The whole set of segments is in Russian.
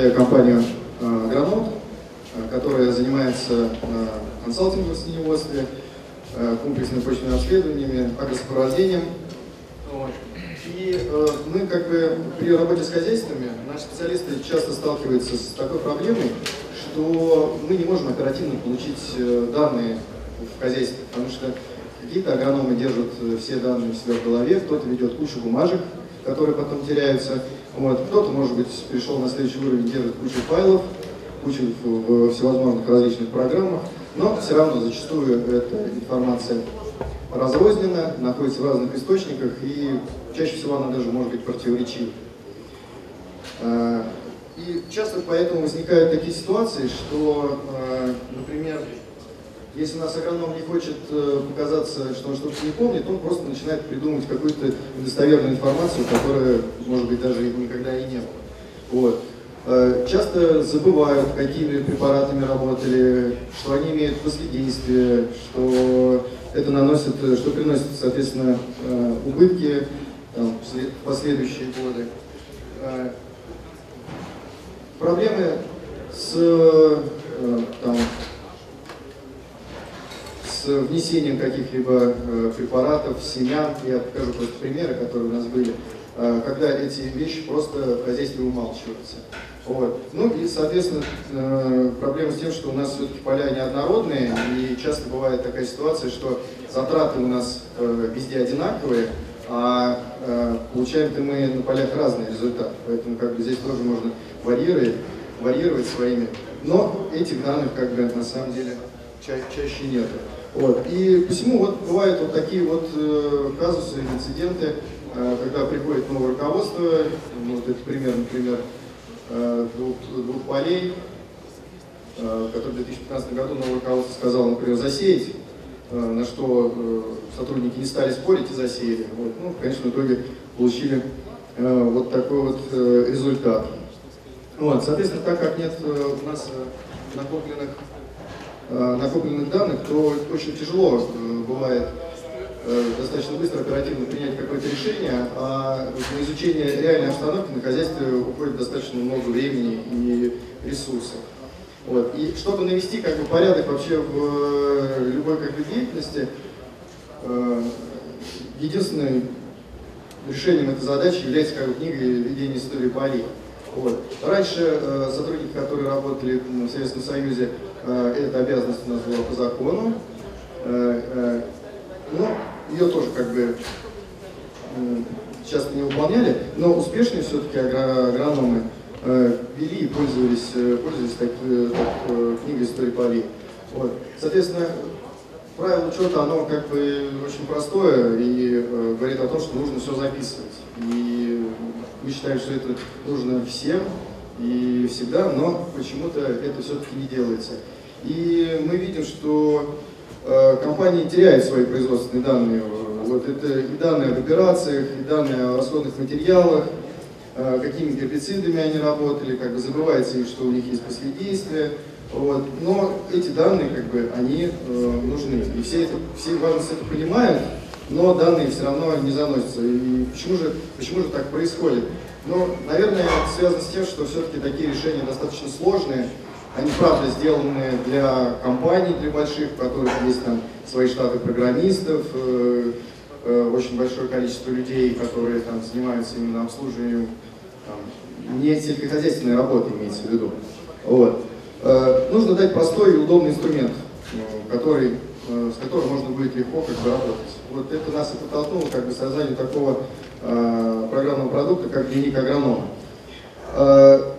возглавляю компанию Гранот, которая занимается консалтингом в свиневодстве, комплексными почвенными обследованиями, агросопровождением. И э, мы как бы при работе с хозяйствами, наши специалисты часто сталкиваются с такой проблемой, что мы не можем оперативно получить э, данные в хозяйстве, потому что какие-то агрономы держат э, все данные у себя в голове, кто-то ведет кучу бумажек, которые потом теряются, вот. кто-то, может быть, пришел на следующий уровень, держит кучу файлов, кучу в всевозможных различных программах, но все равно зачастую эта информация разрознена, находится в разных источниках и чаще всего она даже может быть противоречива. И часто поэтому возникают такие ситуации, что, а, например, если у нас агроном не хочет э, показаться, что он что-то не помнит, он просто начинает придумывать какую-то недостоверную информацию, которая, может быть, даже никогда и не было. Вот. А, часто забывают, какими препаратами работали, что они имеют последействие, что это наносит, что приносит, соответственно, э, убытки там, в последующие годы. Э, проблемы с, э, там, с внесением каких-либо препаратов, семян, я покажу просто примеры, которые у нас были, когда эти вещи просто в хозяйстве умалчиваются. Вот. Ну и, соответственно, э, проблема с тем, что у нас все-таки поля неоднородные, и часто бывает такая ситуация, что затраты у нас э, везде одинаковые, а э, получаем-то мы на полях разный результат. Поэтому как бы здесь тоже можно варьировать, варьировать своими. Но этих данных как бы на самом деле ча чаще нет. Вот. И посему вот бывают вот такие вот э, казусы, инциденты, э, когда приходит новое руководство, вот это пример, например, Э, двух, двух полей, э, который в 2015 году новое руководство сказало, например, засеять, э, на что сотрудники не стали спорить и засеяли. Вот. Ну, в конечном итоге получили вот такой вот результат. Вот, соответственно, так как нет у нас накопленных, накопленных данных, то очень тяжело бывает Э, достаточно быстро, оперативно принять какое-то решение, а на изучение реальной обстановки на хозяйстве уходит достаточно много времени и ресурсов. Вот. И чтобы навести как бы, порядок вообще в э, любой как бы, деятельности, э, единственным решением этой задачи является как бы, книга «Введение истории полей». Вот. Раньше э, сотрудники, которые работали в Советском Союзе, э, эта обязанность у нас была по закону. Э, э, но ее тоже как бы часто не выполняли, но успешные все-таки агрономы э, вели и пользовались, э, пользовались так, э, так, книгой истории полей. Вот. Соответственно, правило учета, оно как бы очень простое и э, говорит о том, что нужно все записывать. И мы считаем, что это нужно всем и всегда, но почему-то это все-таки не делается. И мы видим, что Э, компании теряют свои производственные данные. Вот это и данные об операциях, и данные о расходных материалах, э, какими гербицидами они работали, как бы забывается, что у них есть последействия. Вот. Но эти данные, как бы, они э, нужны. И все, это, все важность это понимают, но данные все равно не заносятся. И почему же, почему же так происходит? Ну, наверное, это связано с тем, что все-таки такие решения достаточно сложные, они, правда, сделаны для компаний, для больших, у которых есть там свои штаты программистов, э, э, очень большое количество людей, которые там занимаются именно обслуживанием, там, не сельскохозяйственной работы имеется в виду. Вот. Э, нужно дать простой и удобный инструмент, который, э, с которым можно будет легко как бы работать. Вот это нас и подтолкнуло как бы созданию такого э, программного продукта, как дневник агронома. Э,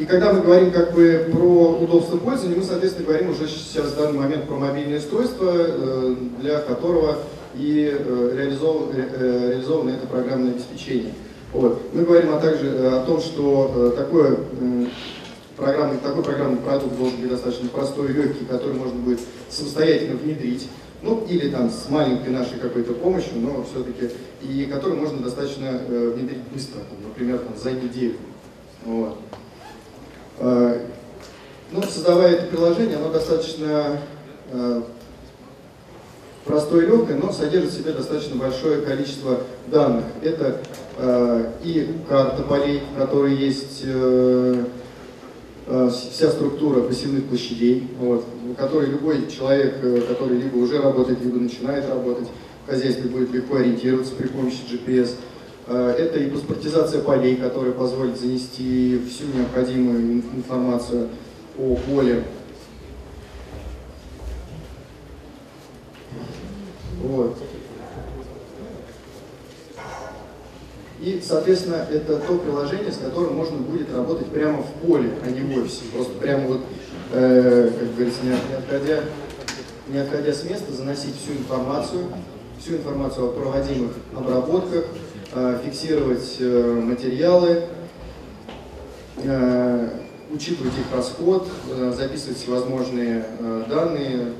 и когда мы говорим как бы про удобство пользования, мы, соответственно, говорим уже сейчас в данный момент про мобильное устройство, э, для которого и э, реализовано, э, реализовано это программное обеспечение. Вот. Мы говорим а также о том, что такое программный, такой программный продукт должен быть достаточно простой легкий, который можно будет самостоятельно внедрить, ну или там с маленькой нашей какой-то помощью, но все-таки, и который можно достаточно внедрить быстро, например, там, за неделю. Вот. Э, ну, создавая это приложение, оно достаточно э, простое и легкое, но содержит в себе достаточно большое количество данных. Это э, и карта полей, в которой есть вся структура посевных площадей, вот, в которой любой человек, который либо уже работает, либо начинает работать в хозяйстве, будет легко ориентироваться при помощи GPS. Это и паспортизация полей, которая позволит занести всю необходимую информацию о поле Вот. И, соответственно, это то приложение, с которым можно будет работать прямо в поле, а не в офисе. Просто прямо вот, э, как говорится, не, не, отходя, не отходя с места, заносить всю информацию, всю информацию о проводимых обработках, э, фиксировать э, материалы, э, учитывать их расход, э, записывать всевозможные э, данные,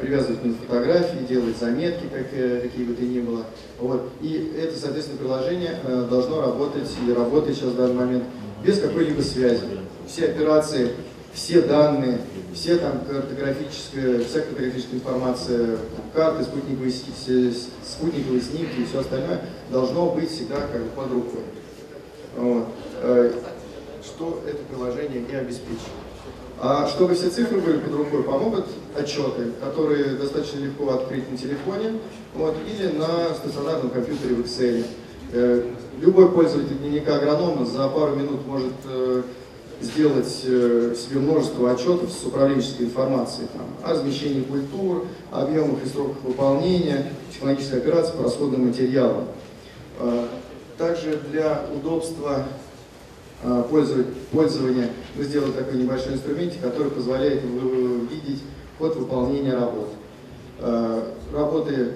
привязывать к ним фотографии, делать заметки, как, э, какие бы то ни было. Вот. И это, соответственно, приложение э, должно работать и работает сейчас в данный момент без какой-либо связи. Все операции, все данные, все там картографическая, вся картографическая информация, карты, спутниковые, спутниковые снимки и все остальное должно быть всегда как бы под рукой. Вот. Что это приложение не обеспечивает. А чтобы все цифры были под рукой, помогут отчеты, которые достаточно легко открыть на телефоне вот, или на стационарном компьютере в Excel. Э, любой пользователь дневника агронома за пару минут может э, сделать э, себе множество отчетов с управленческой информацией там, о размещении культур, объемах и сроках выполнения, технологической операции по расходным материалам. Также для удобства пользования, мы сделали такой небольшой инструментик, который позволяет видеть ход выполнения работ. А, работы,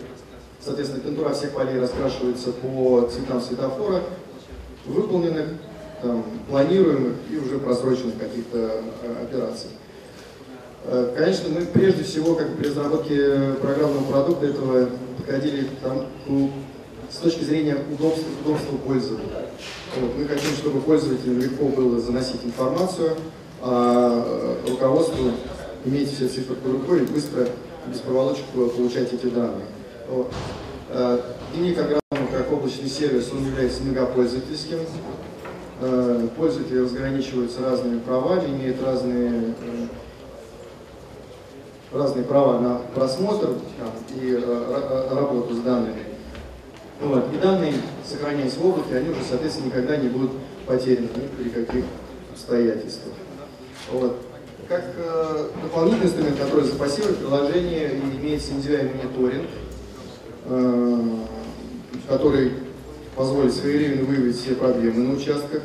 соответственно, контура всех полей раскрашивается по цветам светофора, выполненных, там, планируемых и уже просроченных каких-то а, операций. Конечно, мы прежде всего, как при разработке программного продукта этого подходили там, с точки зрения удобства, удобства пользователя. Вот, мы хотим, чтобы пользователям легко было заносить информацию, а э, руководству иметь все цифры под рукой и быстро, без проволочек получать эти данные. Вот. Э, Дневник агронома как облачный сервис, он является многопользовательским. Э, пользователи разграничиваются разными правами, имеют разные разные права на просмотр и работу с данными. Вот. И данные, сохраняясь в облаке, они уже, соответственно, никогда не будут потеряны ни при каких обстоятельствах. Вот. Как э, дополнительный инструмент, который запассирует приложение, имеется NDVI мониторинг, э, который позволит своевременно выявить все проблемы на участках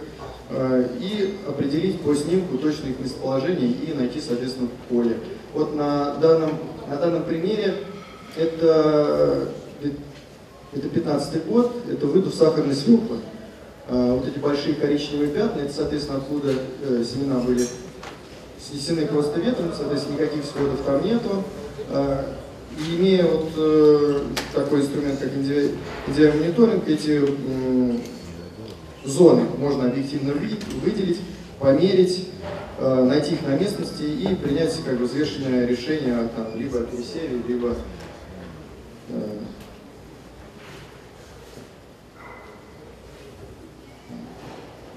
э, и определить по снимку точное их местоположение и найти, соответственно, поле. Вот на данном, на данном примере это это 15 год, это выдув сахарной свеклы. А, вот эти большие коричневые пятна, это, соответственно, откуда э, семена были снесены просто ветром, соответственно, никаких всходов там нету. А, и имея вот э, такой инструмент, как мониторинг, эти зоны можно объективно выделить, померить, э, найти их на местности и принять как бы взвешенное решение там, либо о пересеве, либо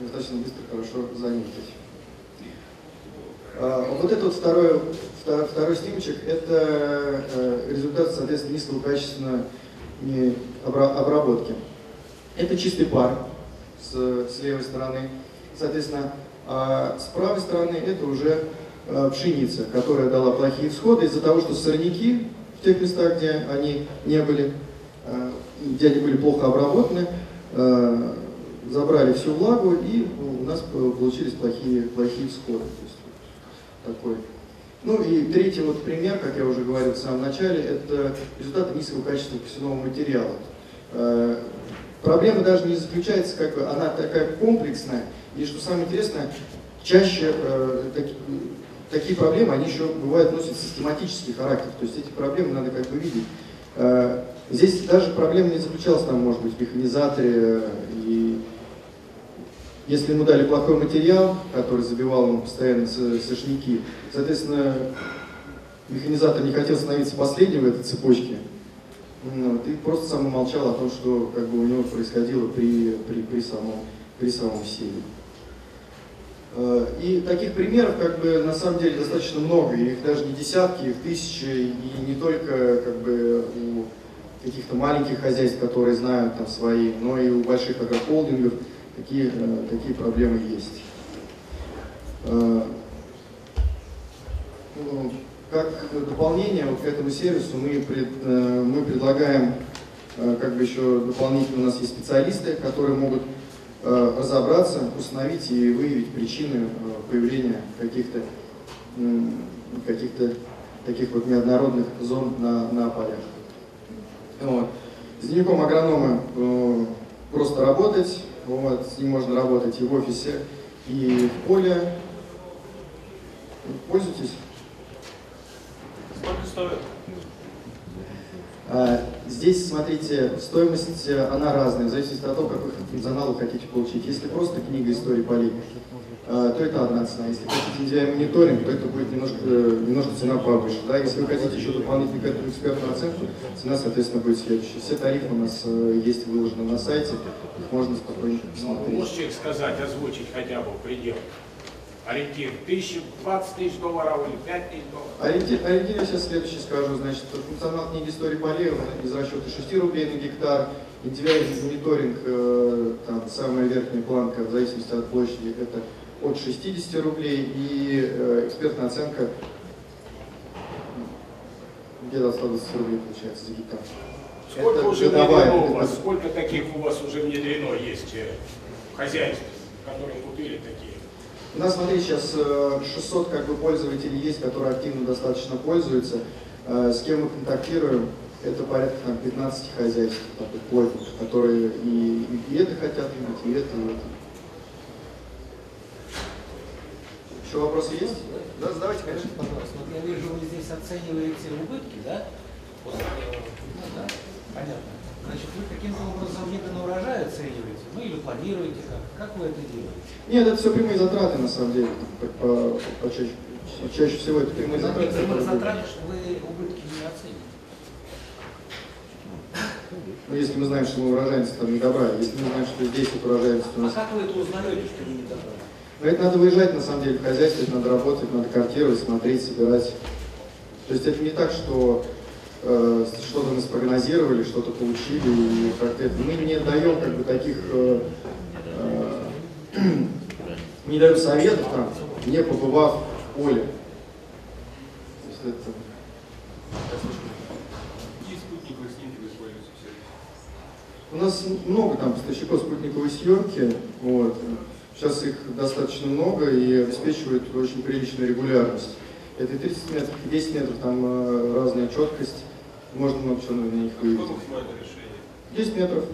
достаточно быстро, хорошо заметить. А, вот этот вот второй, второй снимочек, это э, результат, соответственно, низкого качества обработки. Это чистый пар с, с левой стороны. Соответственно, а с правой стороны это уже э, пшеница, которая дала плохие всходы из-за того, что сорняки в тех местах, где они не были, э, где они были плохо обработаны, забрали всю влагу, и у нас получились плохие, плохие всходы. То есть, такой. Ну и третий вот пример, как я уже говорил в самом начале, это результаты низкого качества посевного материала. Э, проблема даже не заключается, как она такая комплексная, и что самое интересное, чаще э, таки, такие проблемы, они еще бывают носят систематический характер, то есть эти проблемы надо как бы видеть. Э, здесь даже проблема не заключалась там, может быть, в механизаторе если ему дали плохой материал, который забивал ему постоянно сошники, соответственно, механизатор не хотел становиться последним в этой цепочке, вот, и просто сам молчал о том, что как бы, у него происходило при, при, при, самом, при самом силе. Э, и таких примеров, как бы, на самом деле достаточно много, их даже не десятки, их тысячи, и не только, как бы, у каких-то маленьких хозяйств, которые знают там свои, но и у больших агрохолдингов такие, э, такие проблемы есть. Э, ну, как дополнение вот к этому сервису мы, пред, мы предлагаем, как бы еще дополнительно у нас есть специалисты, которые могут Э, разобраться, установить и выявить причины э, появления каких-то каких-то таких вот неоднородных зон на, на полях. Вот. С дневником агронома э, просто работать, вот, с ним можно работать и в офисе, и в поле. Пользуйтесь. Сколько стоит? А, здесь, смотрите, стоимость, э, она разная, в зависимости от того, какой функционал вы хотите получить. Если просто книга истории а, то это одна цена. Если хотите индивидуальный мониторинг, то это будет немножко, немножко цена повыше. Да? Если вы хотите еще дополнительно к этому экспертную оценку, цена, соответственно, будет следующая. Все тарифы у нас э, есть выложены на сайте, их можно спокойно посмотреть. Ну, можете сказать, озвучить хотя бы предел? Ориентир тысячу, 20 тысяч долларов или 5 тысяч долларов? Ориентир, ориентир я сейчас следующий скажу. Значит, функционал книги истории полей из расчета 6 рублей на гектар, индивидуальный мониторинг, э, там, самая верхняя планка, в зависимости от площади, это от 60 рублей, и э, экспертная оценка где-то 120 рублей получается за гектар. Сколько это уже внедрено у вас, сколько таких у вас уже внедрено есть э, хозяйств, которые купили такие? У нас, смотри, сейчас 600 как бы, пользователей есть, которые активно достаточно пользуются. С кем мы контактируем, это порядка там, 15 хозяйств, таких плотников, которые и, и это хотят иметь, и это, и это. Еще вопросы есть? Да, задавайте, конечно. Пожалуйста, вот я вижу, вы здесь оцениваете убытки, да? Вот, э, ну да, понятно. Значит, вы каким-то образом виды на урожай оцениваете, ну или планируете как? Как вы это делаете? Нет, это все прямые затраты на самом деле. По, по, по чаще, чаще всего это прямые затраты. Прямые затраты, вы убытки не оцените. Ну, если мы знаем, что мы урожайность там не добрали, если мы знаем, что здесь вот урожайность у нас... А как вы это узнаете, что вы не добрали? Но это надо выезжать, на самом деле, в хозяйстве, это надо работать, надо картировать, смотреть, собирать. То есть это не так, что э, что-то мы спрогнозировали, что-то получили, и как-то это. Мы не даем как бы таких, э, э, не даем советов там, не побывав в поле. То есть это, У нас много там поставщиков спутниковой съемки, вот. сейчас их достаточно много и обеспечивают очень приличную регулярность. Это 30 метров, 10 метров, там э, разная четкость, можно много чего на них выявить. 10 метров.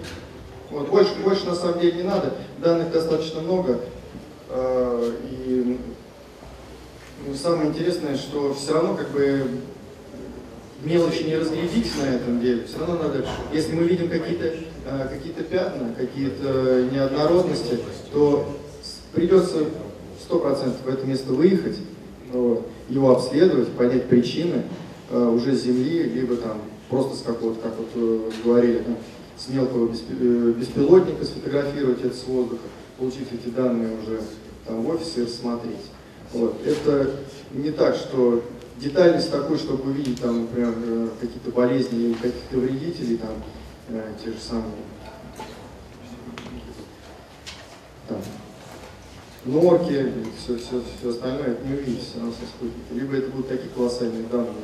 Вот. Больше, больше на самом деле не надо, данных достаточно много. Э, и ну, самое интересное, что все равно как бы мелочи не разглядеть на этом деле. Все равно надо, если мы видим какие-то а, какие пятна, какие-то неоднородности, то придется сто процентов в это место выехать, его обследовать, понять причины а, уже с земли, либо там просто с какого-то, как вот э, говорили, там, с мелкого э, беспилотника сфотографировать это с воздуха, получить эти данные уже там в офисе и рассмотреть. Вот. Это не так, что детальность такой, чтобы увидеть там, например, э, какие-то болезни или каких-то вредителей, там, э, те же самые там, норки, все, все, все остальное, это не увидите равно со спутника. Либо это будут такие колоссальные данные.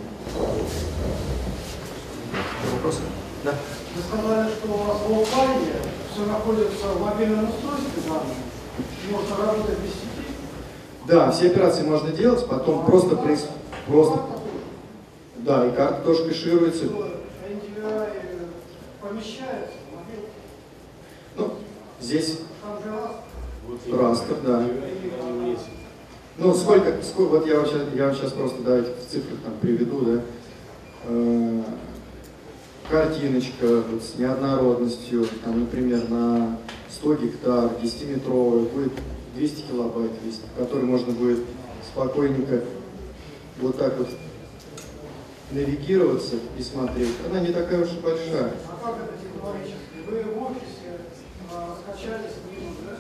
Вопросы? Да. Вы сказали, что у вас в Лопайне все находится в мобильном устройстве данных, можно работать без сети? Да, все операции можно делать, потом просто происходит Просто. Да, и карта тоже кэшируется. Помещается Ну, здесь растер, да. Ну, сколько, сколько, вот я вам сейчас, я вам сейчас просто давайте в цифрах там приведу, да. Э, картиночка вот, с неоднородностью, там, например, на 100 гектар, 10-метровая, будет 200 килобайт весит, который можно будет спокойненько вот так вот навигироваться и смотреть, она не такая уж и большая. А как это технологически? Вы в офисе а, скачали с ним, да?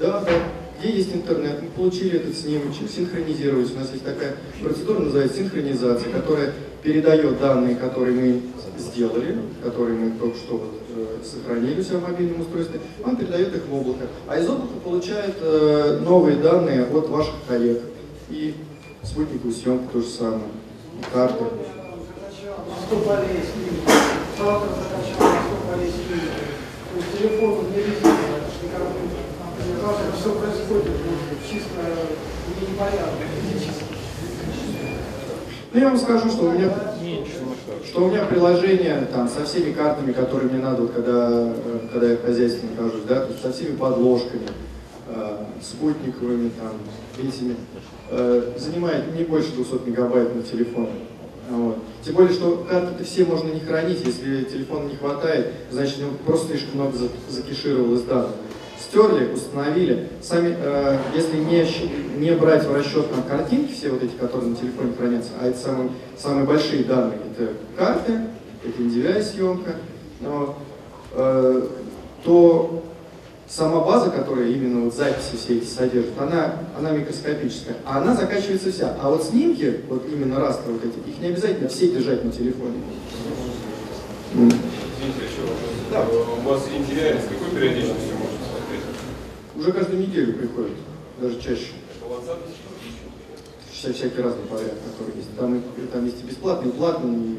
Да, да, где есть интернет, мы получили этот снимочек, синхронизировались. У нас есть такая процедура, называется синхронизация, которая передает данные, которые мы сделали, которые мы только что вот, э, сохранили у себя в мобильном устройстве, он передает их в облако. А из облака получает э, новые данные от ваших коллег. И спутниковую съемку то же самое, и карты. На 100 полей снимет, завтра закачал на 100 полей снимет. То есть телефон не компьютер. Например, завтра все происходит ну, чисто не непонятно, физически. Ну, я вам скажу, что у меня, что у меня приложение там со всеми картами, которые мне надо, вот, когда, э, когда я в хозяйстве нахожусь, да, то есть со всеми подложками, э, спутниковыми, там, этими, э, занимает не больше 200 мегабайт на телефоне. Вот. Тем более, что карты-то все можно не хранить, если телефона не хватает, значит, он просто слишком много за- закешировалось данных. Стерли, установили. Сами, э, если не, не брать в расчет там, картинки, все вот эти, которые на телефоне хранятся, а это самые, самые большие данные, это карты, это NDVI съемка, э, то сама база, которая именно вот записи все эти содержит, она, она микроскопическая, а она закачивается вся. А вот снимки, вот именно растро вот эти, их не обязательно все держать на телефоне. Извините, еще вопрос. Да. У вас индивидуально с какой периодичностью можно смотреть? Уже каждую неделю приходят, даже чаще. По WhatsApp? Вся, всякий разный порядок, который есть. Там, и- там есть и бесплатный, и платный, и